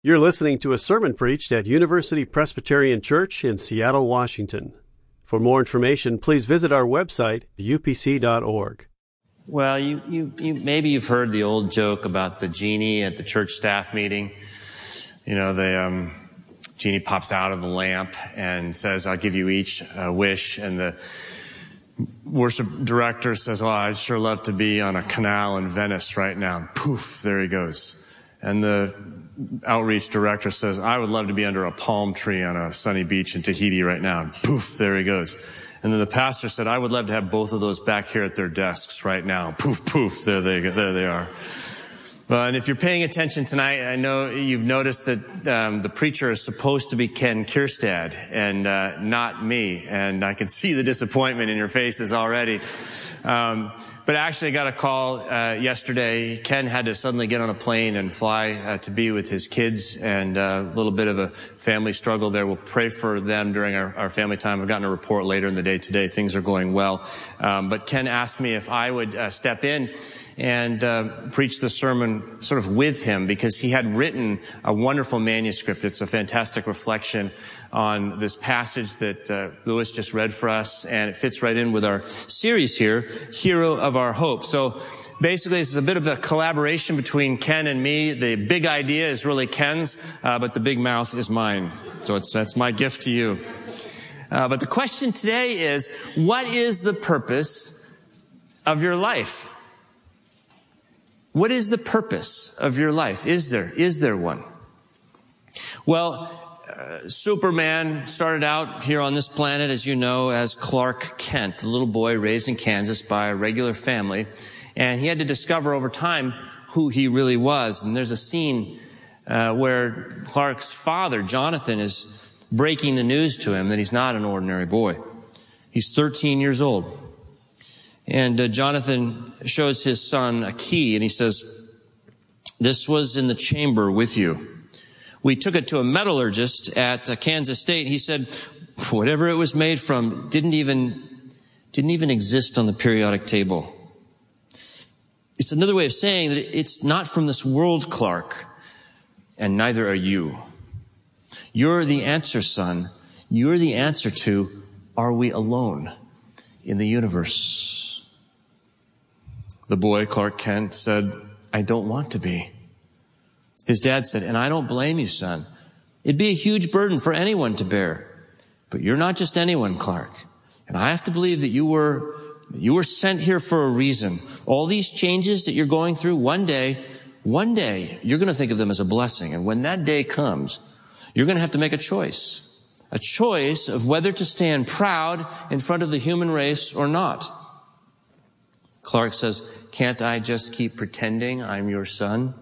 You're listening to a sermon preached at University Presbyterian Church in Seattle, Washington. For more information, please visit our website, upc.org. Well, you, you, you, maybe you've heard the old joke about the genie at the church staff meeting. You know, the um, genie pops out of the lamp and says, "I'll give you each a wish," and the worship director says, "Well, I'd sure love to be on a canal in Venice right now." And poof, there he goes. And the outreach director says, I would love to be under a palm tree on a sunny beach in Tahiti right now. And poof, there he goes. And then the pastor said, I would love to have both of those back here at their desks right now. Poof, poof, there they go, there they are. Uh, and if you're paying attention tonight, I know you've noticed that um, the preacher is supposed to be Ken Kierstad and uh, not me. And I can see the disappointment in your faces already. Um, but actually, I got a call uh, yesterday. Ken had to suddenly get on a plane and fly uh, to be with his kids, and uh, a little bit of a family struggle there. We'll pray for them during our, our family time. I've gotten a report later in the day today. Things are going well. Um, but Ken asked me if I would uh, step in and uh, preach the sermon sort of with him because he had written a wonderful manuscript. It's a fantastic reflection on this passage that uh, Lewis just read for us, and it fits right in with our series here, Hero of Our Hope. So basically, this is a bit of a collaboration between Ken and me. The big idea is really Ken's, uh, but the big mouth is mine. So it's, that's my gift to you. Uh, but the question today is, what is the purpose of your life? What is the purpose of your life? Is there, is there one? Well, Superman started out here on this planet, as you know, as Clark Kent, a little boy raised in Kansas by a regular family. And he had to discover over time who he really was. And there's a scene uh, where Clark's father, Jonathan, is breaking the news to him that he's not an ordinary boy. He's 13 years old. And uh, Jonathan shows his son a key and he says, this was in the chamber with you. We took it to a metallurgist at uh, Kansas State. He said, whatever it was made from didn't even, didn't even exist on the periodic table. It's another way of saying that it's not from this world, Clark, and neither are you. You're the answer, son. You're the answer to, are we alone in the universe? The boy, Clark Kent, said, I don't want to be. His dad said, and I don't blame you, son. It'd be a huge burden for anyone to bear. But you're not just anyone, Clark. And I have to believe that you were, you were sent here for a reason. All these changes that you're going through, one day, one day, you're going to think of them as a blessing. And when that day comes, you're going to have to make a choice. A choice of whether to stand proud in front of the human race or not. Clark says, can't I just keep pretending I'm your son?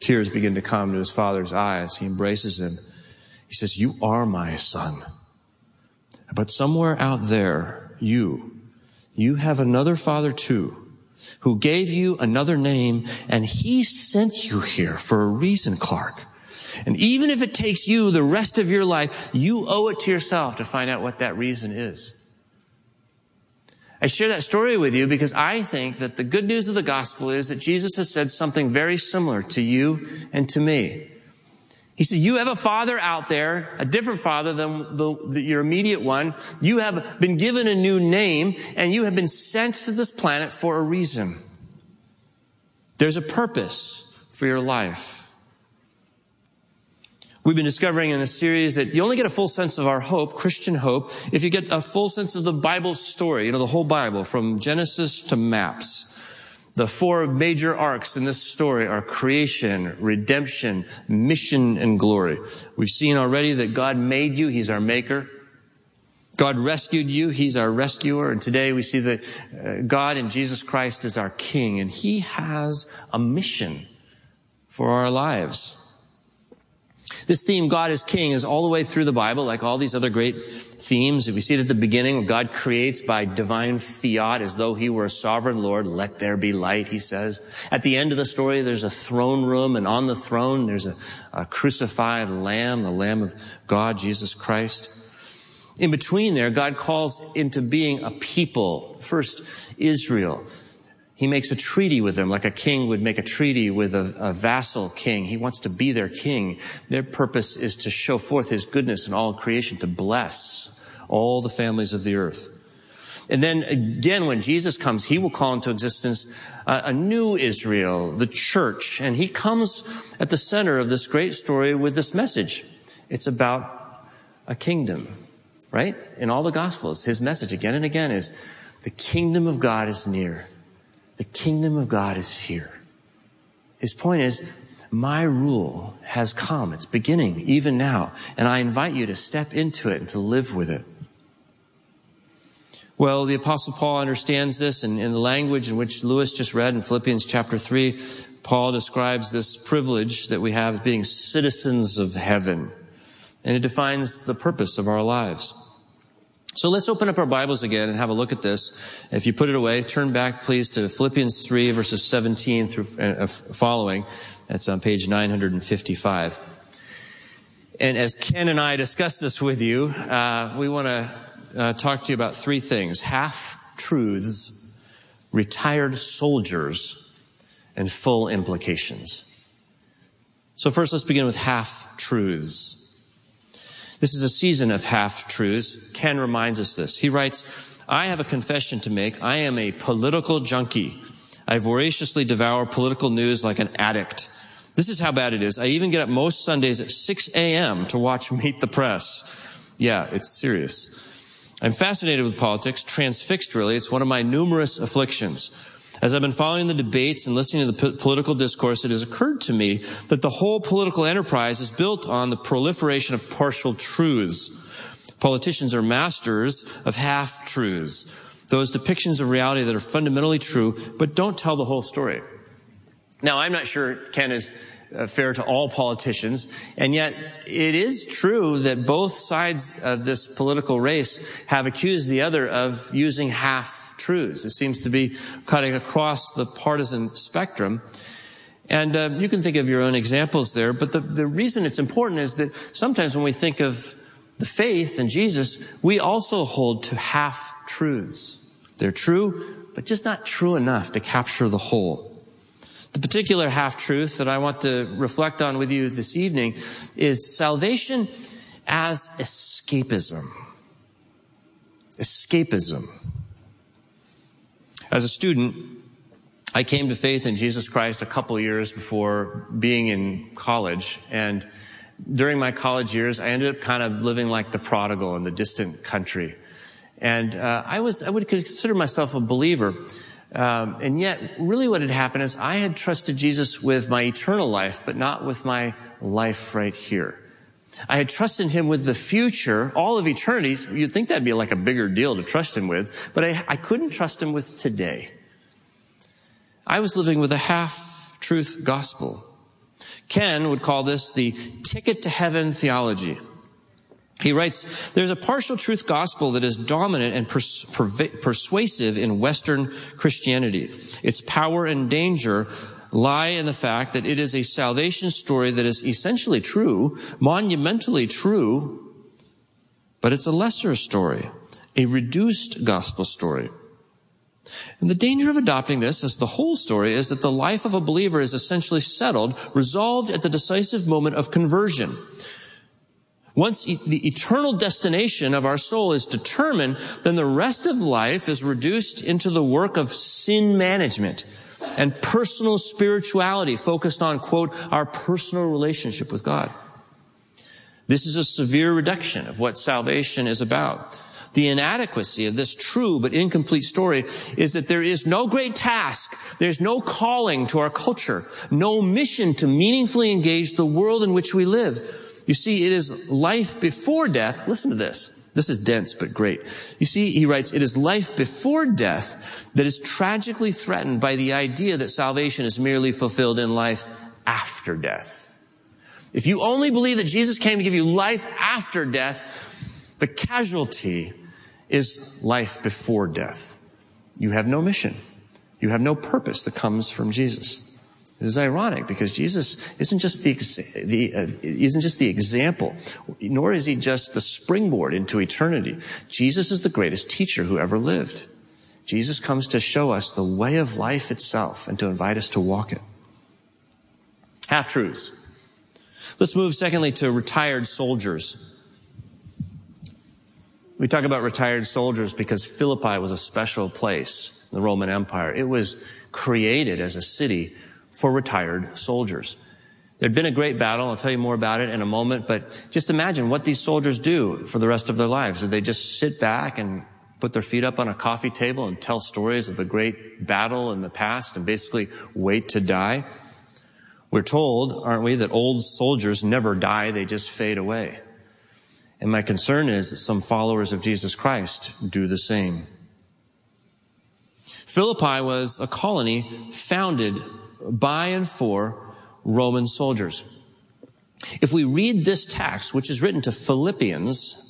Tears begin to come to his father's eyes. He embraces him. He says, You are my son. But somewhere out there, you, you have another father too, who gave you another name, and he sent you here for a reason, Clark. And even if it takes you the rest of your life, you owe it to yourself to find out what that reason is. I share that story with you because I think that the good news of the gospel is that Jesus has said something very similar to you and to me. He said, you have a father out there, a different father than the, the, your immediate one. You have been given a new name and you have been sent to this planet for a reason. There's a purpose for your life. We've been discovering in a series that you only get a full sense of our hope, Christian hope, if you get a full sense of the Bible story, you know, the whole Bible from Genesis to maps. The four major arcs in this story are creation, redemption, mission, and glory. We've seen already that God made you. He's our maker. God rescued you. He's our rescuer. And today we see that uh, God and Jesus Christ is our king and he has a mission for our lives. This theme, God is King, is all the way through the Bible, like all these other great themes. We see it at the beginning, God creates by divine fiat as though he were a sovereign Lord. Let there be light, he says. At the end of the story, there's a throne room, and on the throne, there's a, a crucified lamb, the Lamb of God, Jesus Christ. In between there, God calls into being a people. First, Israel. He makes a treaty with them like a king would make a treaty with a, a, vassal king. He wants to be their king. Their purpose is to show forth his goodness in all creation, to bless all the families of the earth. And then again, when Jesus comes, he will call into existence a, a new Israel, the church. And he comes at the center of this great story with this message. It's about a kingdom, right? In all the gospels, his message again and again is the kingdom of God is near. The kingdom of God is here. His point is, my rule has come. It's beginning even now. And I invite you to step into it and to live with it. Well, the apostle Paul understands this and in the language in which Lewis just read in Philippians chapter three, Paul describes this privilege that we have as being citizens of heaven. And it defines the purpose of our lives. So let's open up our Bibles again and have a look at this. If you put it away, turn back please to Philippians 3 verses 17 through uh, following. That's on page 955. And as Ken and I discuss this with you, uh, we want to uh, talk to you about three things. Half truths, retired soldiers, and full implications. So first let's begin with half truths. This is a season of half truths. Ken reminds us this. He writes, I have a confession to make. I am a political junkie. I voraciously devour political news like an addict. This is how bad it is. I even get up most Sundays at 6 a.m. to watch Meet the Press. Yeah, it's serious. I'm fascinated with politics, transfixed really. It's one of my numerous afflictions. As I've been following the debates and listening to the political discourse, it has occurred to me that the whole political enterprise is built on the proliferation of partial truths. Politicians are masters of half truths, those depictions of reality that are fundamentally true, but don't tell the whole story. Now, I'm not sure Ken is uh, fair to all politicians, and yet it is true that both sides of this political race have accused the other of using half truths. It seems to be cutting across the partisan spectrum. And uh, you can think of your own examples there, but the, the reason it's important is that sometimes when we think of the faith and Jesus, we also hold to half truths. They're true, but just not true enough to capture the whole. The particular half truth that I want to reflect on with you this evening is salvation as escapism. Escapism. As a student, I came to faith in Jesus Christ a couple years before being in college. And during my college years, I ended up kind of living like the prodigal in the distant country. And uh, I was, I would consider myself a believer. Um, and yet, really what had happened is I had trusted Jesus with my eternal life, but not with my life right here. I had trusted him with the future, all of eternity. You'd think that'd be like a bigger deal to trust him with, but I, I couldn't trust him with today. I was living with a half truth gospel. Ken would call this the ticket to heaven theology. He writes, there's a partial truth gospel that is dominant and pers- persuasive in Western Christianity. Its power and danger lie in the fact that it is a salvation story that is essentially true, monumentally true, but it's a lesser story, a reduced gospel story. And the danger of adopting this as the whole story is that the life of a believer is essentially settled, resolved at the decisive moment of conversion. Once the eternal destination of our soul is determined, then the rest of life is reduced into the work of sin management and personal spirituality focused on, quote, our personal relationship with God. This is a severe reduction of what salvation is about. The inadequacy of this true but incomplete story is that there is no great task, there's no calling to our culture, no mission to meaningfully engage the world in which we live. You see, it is life before death. Listen to this. This is dense, but great. You see, he writes, it is life before death that is tragically threatened by the idea that salvation is merely fulfilled in life after death. If you only believe that Jesus came to give you life after death, the casualty is life before death. You have no mission. You have no purpose that comes from Jesus. This is ironic because Jesus isn't just the, the uh, isn't just the example, nor is he just the springboard into eternity. Jesus is the greatest teacher who ever lived. Jesus comes to show us the way of life itself and to invite us to walk it. Half truths. Let's move secondly to retired soldiers. We talk about retired soldiers because Philippi was a special place in the Roman Empire. It was created as a city for retired soldiers. There'd been a great battle. I'll tell you more about it in a moment, but just imagine what these soldiers do for the rest of their lives. Do they just sit back and put their feet up on a coffee table and tell stories of the great battle in the past and basically wait to die? We're told, aren't we, that old soldiers never die, they just fade away. And my concern is that some followers of Jesus Christ do the same. Philippi was a colony founded by and for Roman soldiers. If we read this text, which is written to Philippians,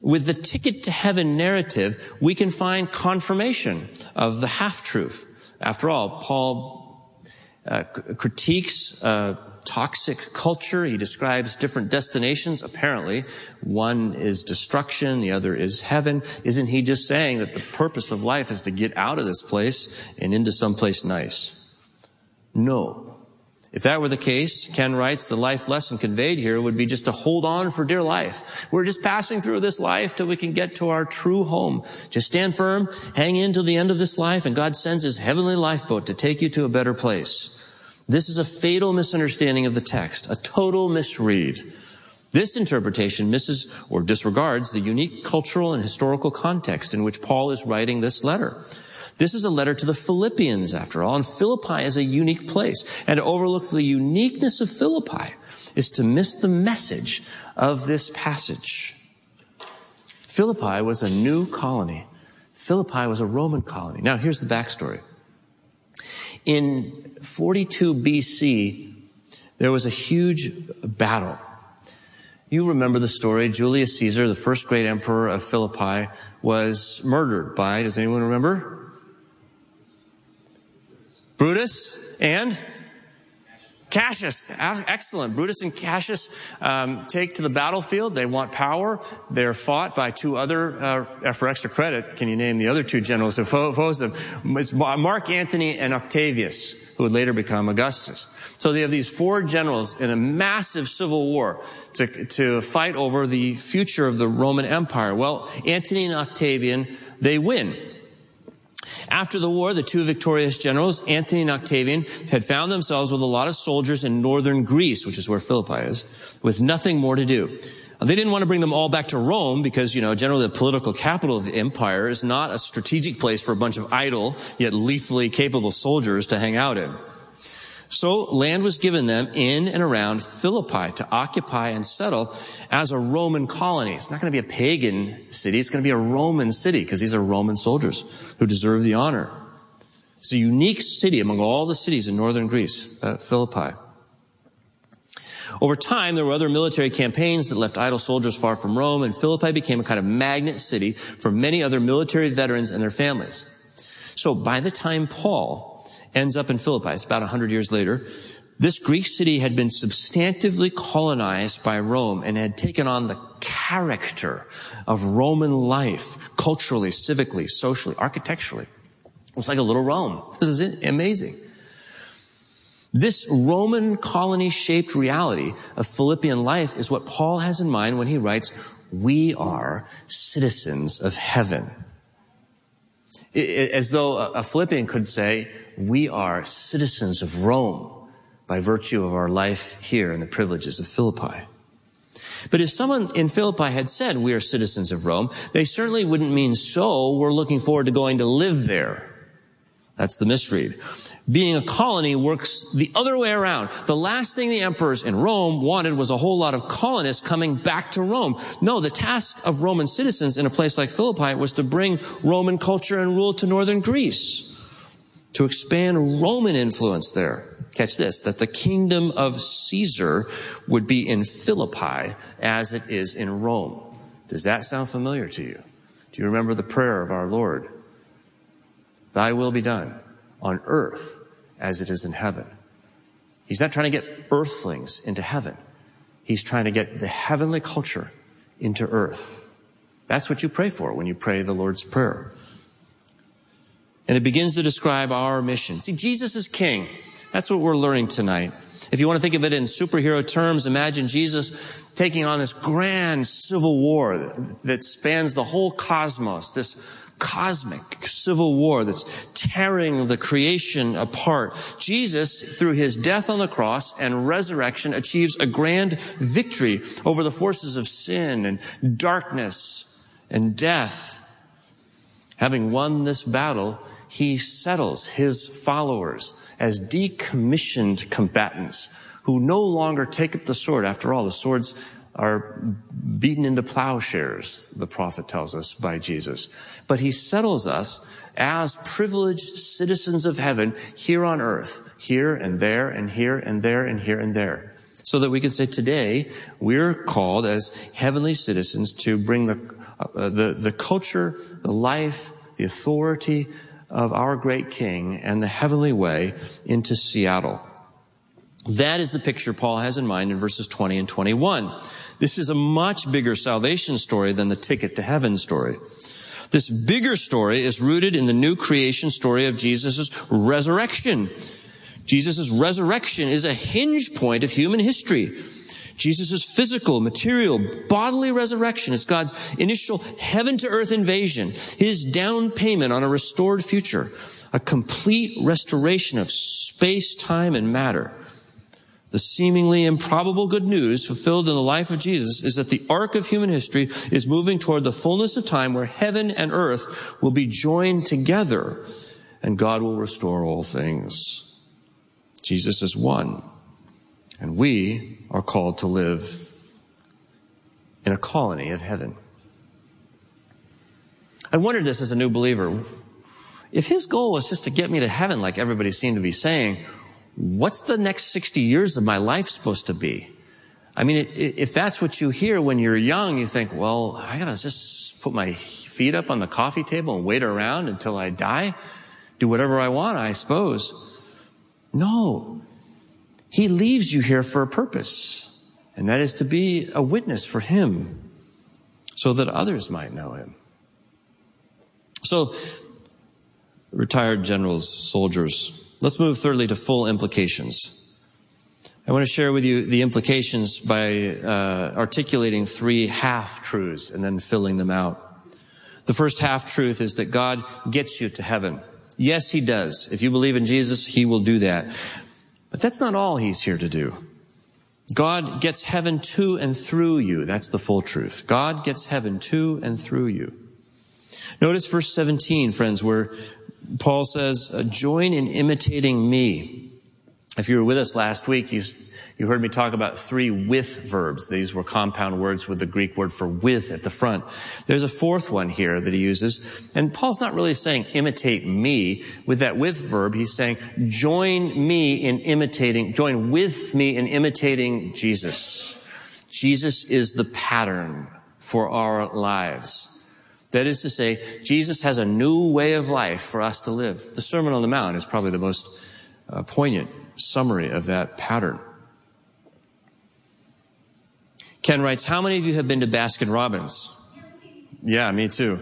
with the ticket to heaven narrative, we can find confirmation of the half truth. After all, Paul uh, critiques uh, toxic culture. He describes different destinations. Apparently, one is destruction, the other is heaven. Isn't he just saying that the purpose of life is to get out of this place and into someplace nice? No. If that were the case, Ken writes, the life lesson conveyed here would be just to hold on for dear life. We're just passing through this life till we can get to our true home. Just stand firm, hang in till the end of this life, and God sends his heavenly lifeboat to take you to a better place. This is a fatal misunderstanding of the text, a total misread. This interpretation misses or disregards the unique cultural and historical context in which Paul is writing this letter. This is a letter to the Philippians, after all, and Philippi is a unique place. And to overlook the uniqueness of Philippi is to miss the message of this passage. Philippi was a new colony. Philippi was a Roman colony. Now, here's the backstory. In 42 BC, there was a huge battle. You remember the story. Julius Caesar, the first great emperor of Philippi, was murdered by, does anyone remember? Brutus and Cassius, excellent. Brutus and Cassius um, take to the battlefield. They want power. They're fought by two other, uh, for extra credit, can you name the other two generals who oppose them? It's Mark Antony and Octavius, who would later become Augustus. So they have these four generals in a massive civil war to, to fight over the future of the Roman Empire. Well, Antony and Octavian, they win. After the war, the two victorious generals, Antony and Octavian, had found themselves with a lot of soldiers in northern Greece, which is where Philippi is, with nothing more to do. Uh, they didn't want to bring them all back to Rome because, you know, generally the political capital of the empire is not a strategic place for a bunch of idle yet lethally capable soldiers to hang out in. So land was given them in and around Philippi to occupy and settle as a Roman colony. It's not going to be a pagan city. It's going to be a Roman city because these are Roman soldiers who deserve the honor. It's a unique city among all the cities in northern Greece, uh, Philippi. Over time, there were other military campaigns that left idle soldiers far from Rome, and Philippi became a kind of magnet city for many other military veterans and their families. So by the time Paul ends up in Philippi. It's about 100 years later. This Greek city had been substantively colonized by Rome and had taken on the character of Roman life, culturally, civically, socially, architecturally. It was like a little Rome. This is amazing. This Roman colony shaped reality of Philippian life is what Paul has in mind when he writes, we are citizens of heaven. As though a Philippian could say, we are citizens of Rome by virtue of our life here and the privileges of Philippi. But if someone in Philippi had said we are citizens of Rome, they certainly wouldn't mean so we're looking forward to going to live there. That's the misread. Being a colony works the other way around. The last thing the emperors in Rome wanted was a whole lot of colonists coming back to Rome. No, the task of Roman citizens in a place like Philippi was to bring Roman culture and rule to northern Greece to expand Roman influence there. Catch this, that the kingdom of Caesar would be in Philippi as it is in Rome. Does that sound familiar to you? Do you remember the prayer of our Lord? Thy will be done on earth as it is in heaven. He's not trying to get earthlings into heaven. He's trying to get the heavenly culture into earth. That's what you pray for when you pray the Lord's Prayer. And it begins to describe our mission. See, Jesus is king. That's what we're learning tonight. If you want to think of it in superhero terms, imagine Jesus taking on this grand civil war that spans the whole cosmos, this cosmic civil war that's tearing the creation apart. Jesus, through his death on the cross and resurrection, achieves a grand victory over the forces of sin and darkness and death. Having won this battle, he settles his followers as decommissioned combatants who no longer take up the sword. After all, the swords are beaten into plowshares, the prophet tells us by Jesus. But he settles us as privileged citizens of heaven here on earth, here and there and here and there and here and there. So that we can say today we're called as heavenly citizens to bring the, uh, the, the culture, the life, the authority, of our great king and the heavenly way into Seattle. That is the picture Paul has in mind in verses 20 and 21. This is a much bigger salvation story than the ticket to heaven story. This bigger story is rooted in the new creation story of Jesus' resurrection. Jesus' resurrection is a hinge point of human history. Jesus' physical, material, bodily resurrection is God's initial heaven to earth invasion, his down payment on a restored future, a complete restoration of space, time, and matter. The seemingly improbable good news fulfilled in the life of Jesus is that the arc of human history is moving toward the fullness of time where heaven and earth will be joined together and God will restore all things. Jesus is one. And we are called to live in a colony of heaven. I wondered this as a new believer. If his goal was just to get me to heaven, like everybody seemed to be saying, what's the next 60 years of my life supposed to be? I mean, if that's what you hear when you're young, you think, well, I gotta just put my feet up on the coffee table and wait around until I die, do whatever I want, I suppose. No. He leaves you here for a purpose, and that is to be a witness for Him so that others might know Him. So, retired generals, soldiers, let's move thirdly to full implications. I want to share with you the implications by uh, articulating three half truths and then filling them out. The first half truth is that God gets you to heaven. Yes, He does. If you believe in Jesus, He will do that. But that's not all he's here to do. God gets heaven to and through you. That's the full truth. God gets heaven to and through you. Notice verse 17, friends, where Paul says, join in imitating me. If you were with us last week, you you heard me talk about three with verbs. These were compound words with the Greek word for with at the front. There's a fourth one here that he uses. And Paul's not really saying imitate me with that with verb. He's saying join me in imitating, join with me in imitating Jesus. Jesus is the pattern for our lives. That is to say, Jesus has a new way of life for us to live. The Sermon on the Mount is probably the most uh, poignant summary of that pattern. Ken writes, how many of you have been to Baskin Robbins? Yeah, me too.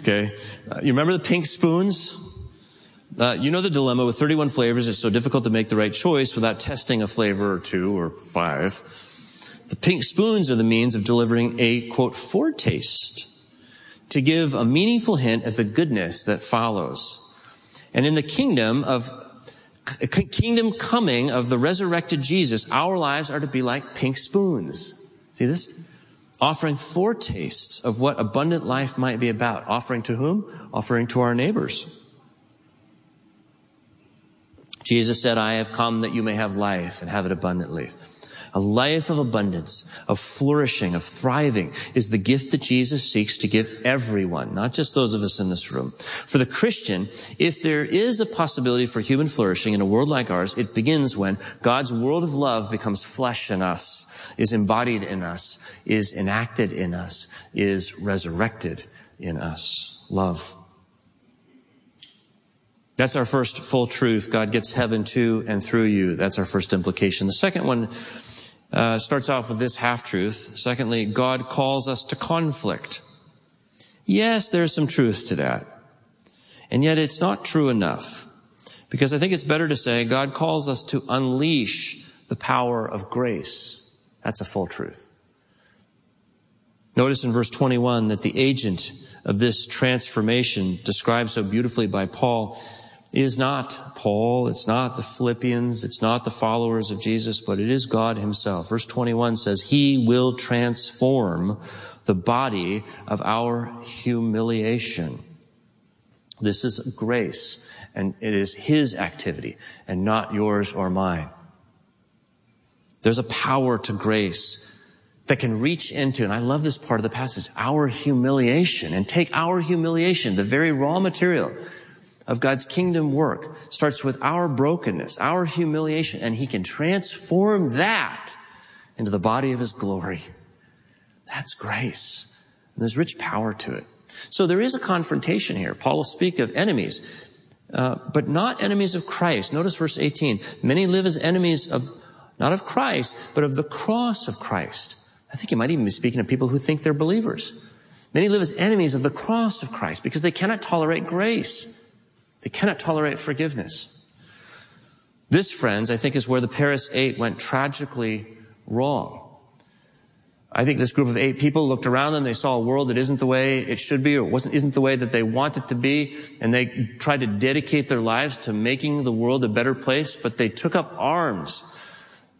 Okay. Uh, you remember the pink spoons? Uh, you know the dilemma with 31 flavors. It's so difficult to make the right choice without testing a flavor or two or five. The pink spoons are the means of delivering a quote foretaste to give a meaningful hint at the goodness that follows. And in the kingdom of kingdom coming of the resurrected Jesus, our lives are to be like pink spoons. See this? Offering foretastes of what abundant life might be about. Offering to whom? Offering to our neighbors. Jesus said, I have come that you may have life and have it abundantly. A life of abundance, of flourishing, of thriving is the gift that Jesus seeks to give everyone, not just those of us in this room. For the Christian, if there is a possibility for human flourishing in a world like ours, it begins when God's world of love becomes flesh in us, is embodied in us, is enacted in us, is resurrected in us. Love. That's our first full truth. God gets heaven to and through you. That's our first implication. The second one uh, starts off with this half truth. Secondly, God calls us to conflict. Yes, there's some truth to that. And yet it's not true enough. Because I think it's better to say God calls us to unleash the power of grace. That's a full truth. Notice in verse 21 that the agent of this transformation described so beautifully by Paul is not Paul, it's not the Philippians, it's not the followers of Jesus, but it is God himself. Verse 21 says, He will transform the body of our humiliation. This is grace, and it is His activity, and not yours or mine. There's a power to grace that can reach into, and I love this part of the passage, our humiliation, and take our humiliation, the very raw material, of God's kingdom work starts with our brokenness, our humiliation, and He can transform that into the body of His glory. That's grace. And there's rich power to it. So there is a confrontation here. Paul will speak of enemies, uh, but not enemies of Christ. Notice verse 18. Many live as enemies of, not of Christ, but of the cross of Christ. I think he might even be speaking of people who think they're believers. Many live as enemies of the cross of Christ because they cannot tolerate grace. They cannot tolerate forgiveness. This, friends, I think is where the Paris Eight went tragically wrong. I think this group of eight people looked around them, they saw a world that isn't the way it should be or wasn't, isn't the way that they want it to be, and they tried to dedicate their lives to making the world a better place, but they took up arms.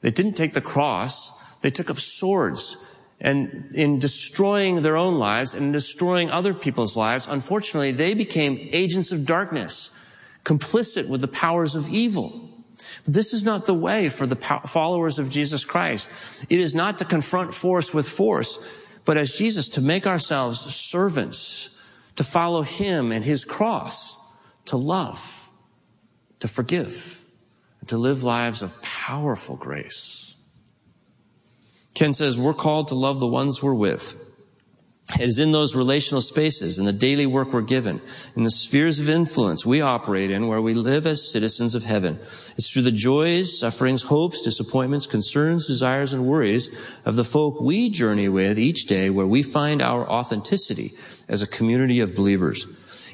They didn't take the cross, they took up swords and in destroying their own lives and destroying other people's lives, unfortunately, they became agents of darkness complicit with the powers of evil. This is not the way for the followers of Jesus Christ. It is not to confront force with force, but as Jesus, to make ourselves servants, to follow Him and His cross, to love, to forgive, and to live lives of powerful grace. Ken says, we're called to love the ones we're with. It is in those relational spaces, in the daily work we're given, in the spheres of influence we operate in where we live as citizens of heaven. It's through the joys, sufferings, hopes, disappointments, concerns, desires, and worries of the folk we journey with each day where we find our authenticity as a community of believers.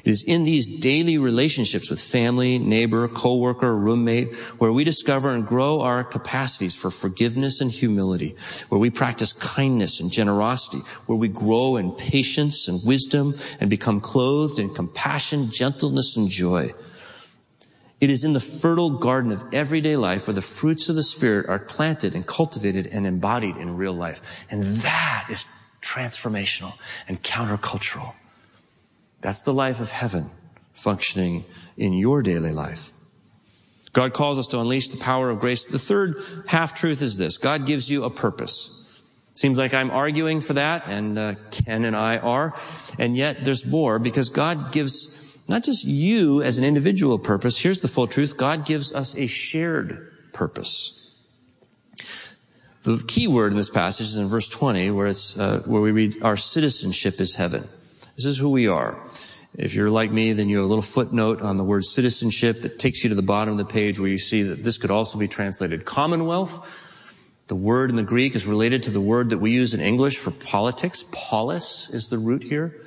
It is in these daily relationships with family, neighbor, coworker, roommate, where we discover and grow our capacities for forgiveness and humility, where we practice kindness and generosity, where we grow in patience and wisdom and become clothed in compassion, gentleness, and joy. It is in the fertile garden of everyday life where the fruits of the Spirit are planted and cultivated and embodied in real life. And that is transformational and countercultural. That's the life of heaven functioning in your daily life. God calls us to unleash the power of grace. The third half truth is this. God gives you a purpose. Seems like I'm arguing for that, and uh, Ken and I are. And yet there's more because God gives not just you as an individual purpose. Here's the full truth. God gives us a shared purpose. The key word in this passage is in verse 20 where it's, uh, where we read, our citizenship is heaven. This is who we are. If you're like me, then you have a little footnote on the word citizenship that takes you to the bottom of the page where you see that this could also be translated commonwealth. The word in the Greek is related to the word that we use in English for politics. Polis is the root here.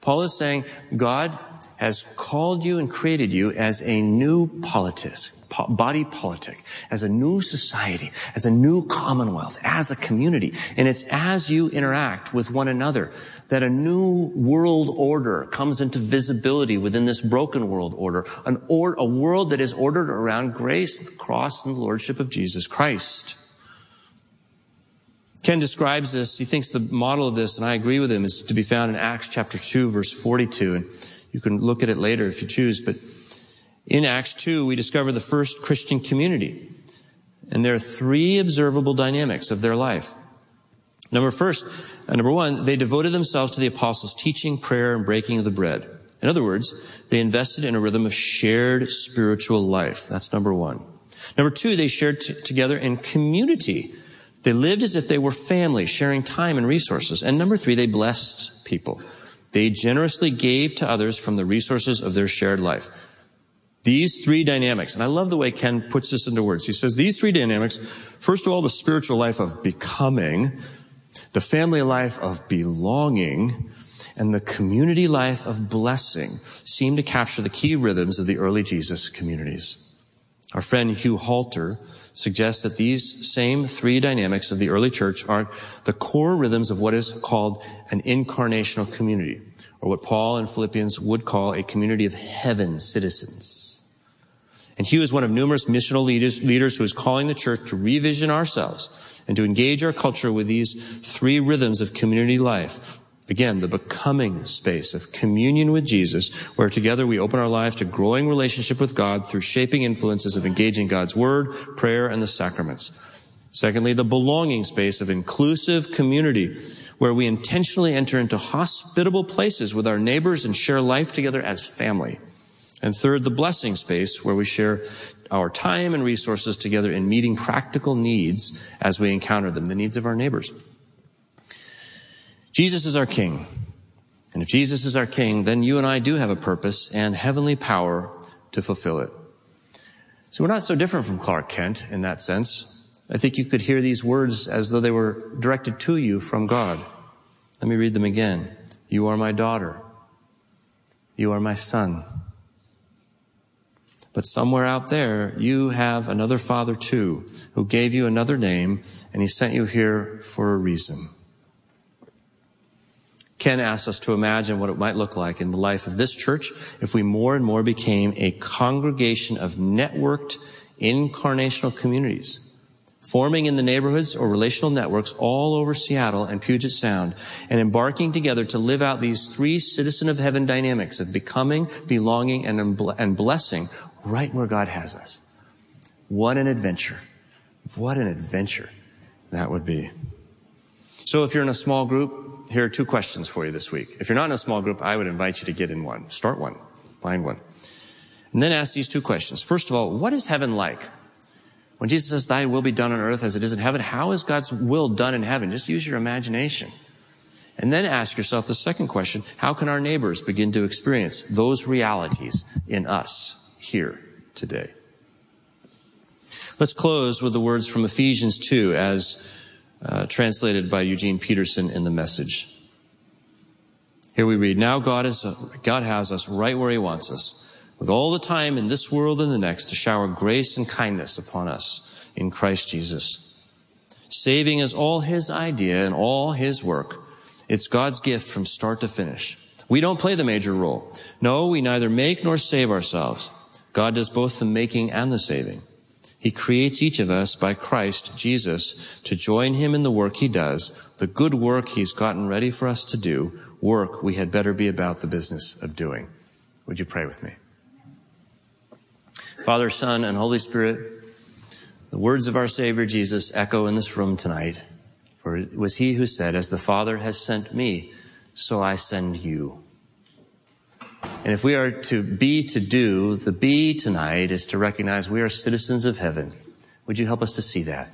Paul is saying God has called you and created you as a new politis, body politic, as a new society, as a new commonwealth, as a community. And it's as you interact with one another that a new world order comes into visibility within this broken world order, an or, a world that is ordered around grace, the cross, and the lordship of Jesus Christ. Ken describes this. He thinks the model of this, and I agree with him, is to be found in Acts chapter 2, verse 42. And you can look at it later if you choose. But in Acts 2, we discover the first Christian community. And there are three observable dynamics of their life. Number first, uh, number one, they devoted themselves to the apostles' teaching, prayer, and breaking of the bread. In other words, they invested in a rhythm of shared spiritual life. That's number one. Number two, they shared t- together in community. They lived as if they were family, sharing time and resources. And number three, they blessed people. They generously gave to others from the resources of their shared life. These three dynamics, and I love the way Ken puts this into words. He says these three dynamics, first of all, the spiritual life of becoming, the family life of belonging, and the community life of blessing seem to capture the key rhythms of the early Jesus communities. Our friend Hugh Halter suggests that these same three dynamics of the early church are the core rhythms of what is called an incarnational community, or what Paul and Philippians would call a community of heaven citizens. And Hugh is one of numerous missional leaders, leaders who is calling the church to revision ourselves and to engage our culture with these three rhythms of community life. Again, the becoming space of communion with Jesus, where together we open our lives to growing relationship with God through shaping influences of engaging God's word, prayer, and the sacraments. Secondly, the belonging space of inclusive community, where we intentionally enter into hospitable places with our neighbors and share life together as family. And third, the blessing space where we share our time and resources together in meeting practical needs as we encounter them, the needs of our neighbors. Jesus is our King. And if Jesus is our King, then you and I do have a purpose and heavenly power to fulfill it. So we're not so different from Clark Kent in that sense. I think you could hear these words as though they were directed to you from God. Let me read them again. You are my daughter. You are my son. But somewhere out there, you have another father too, who gave you another name, and he sent you here for a reason. Ken asked us to imagine what it might look like in the life of this church if we more and more became a congregation of networked incarnational communities, forming in the neighborhoods or relational networks all over Seattle and Puget Sound, and embarking together to live out these three citizen of heaven dynamics of becoming, belonging, and, and blessing right where God has us. What an adventure. What an adventure that would be. So if you're in a small group, here are two questions for you this week. If you're not in a small group, I would invite you to get in one. Start one. Find one. And then ask these two questions. First of all, what is heaven like? When Jesus says, thy will be done on earth as it is in heaven, how is God's will done in heaven? Just use your imagination. And then ask yourself the second question, how can our neighbors begin to experience those realities in us? here today. Let's close with the words from Ephesians 2 as uh, translated by Eugene Peterson in the message. Here we read, now God is, God has us right where he wants us with all the time in this world and the next to shower grace and kindness upon us in Christ Jesus. Saving is all his idea and all his work. It's God's gift from start to finish. We don't play the major role. No, we neither make nor save ourselves. God does both the making and the saving. He creates each of us by Christ Jesus to join him in the work he does, the good work he's gotten ready for us to do, work we had better be about the business of doing. Would you pray with me? Father, Son, and Holy Spirit, the words of our Savior Jesus echo in this room tonight. For it was he who said, as the Father has sent me, so I send you. And if we are to be to do, the be tonight is to recognize we are citizens of heaven. Would you help us to see that?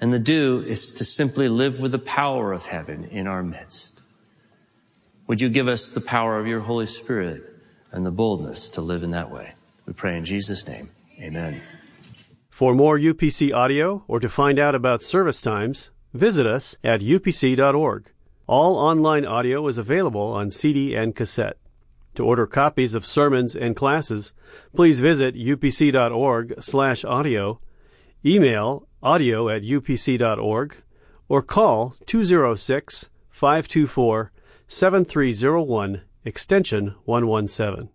And the do is to simply live with the power of heaven in our midst. Would you give us the power of your Holy Spirit and the boldness to live in that way? We pray in Jesus' name. Amen. For more UPC audio or to find out about service times, visit us at upc.org. All online audio is available on CD and cassette. To order copies of sermons and classes, please visit upc.org/audio, email audio at upc.org, or call 206 524 7301 extension 117.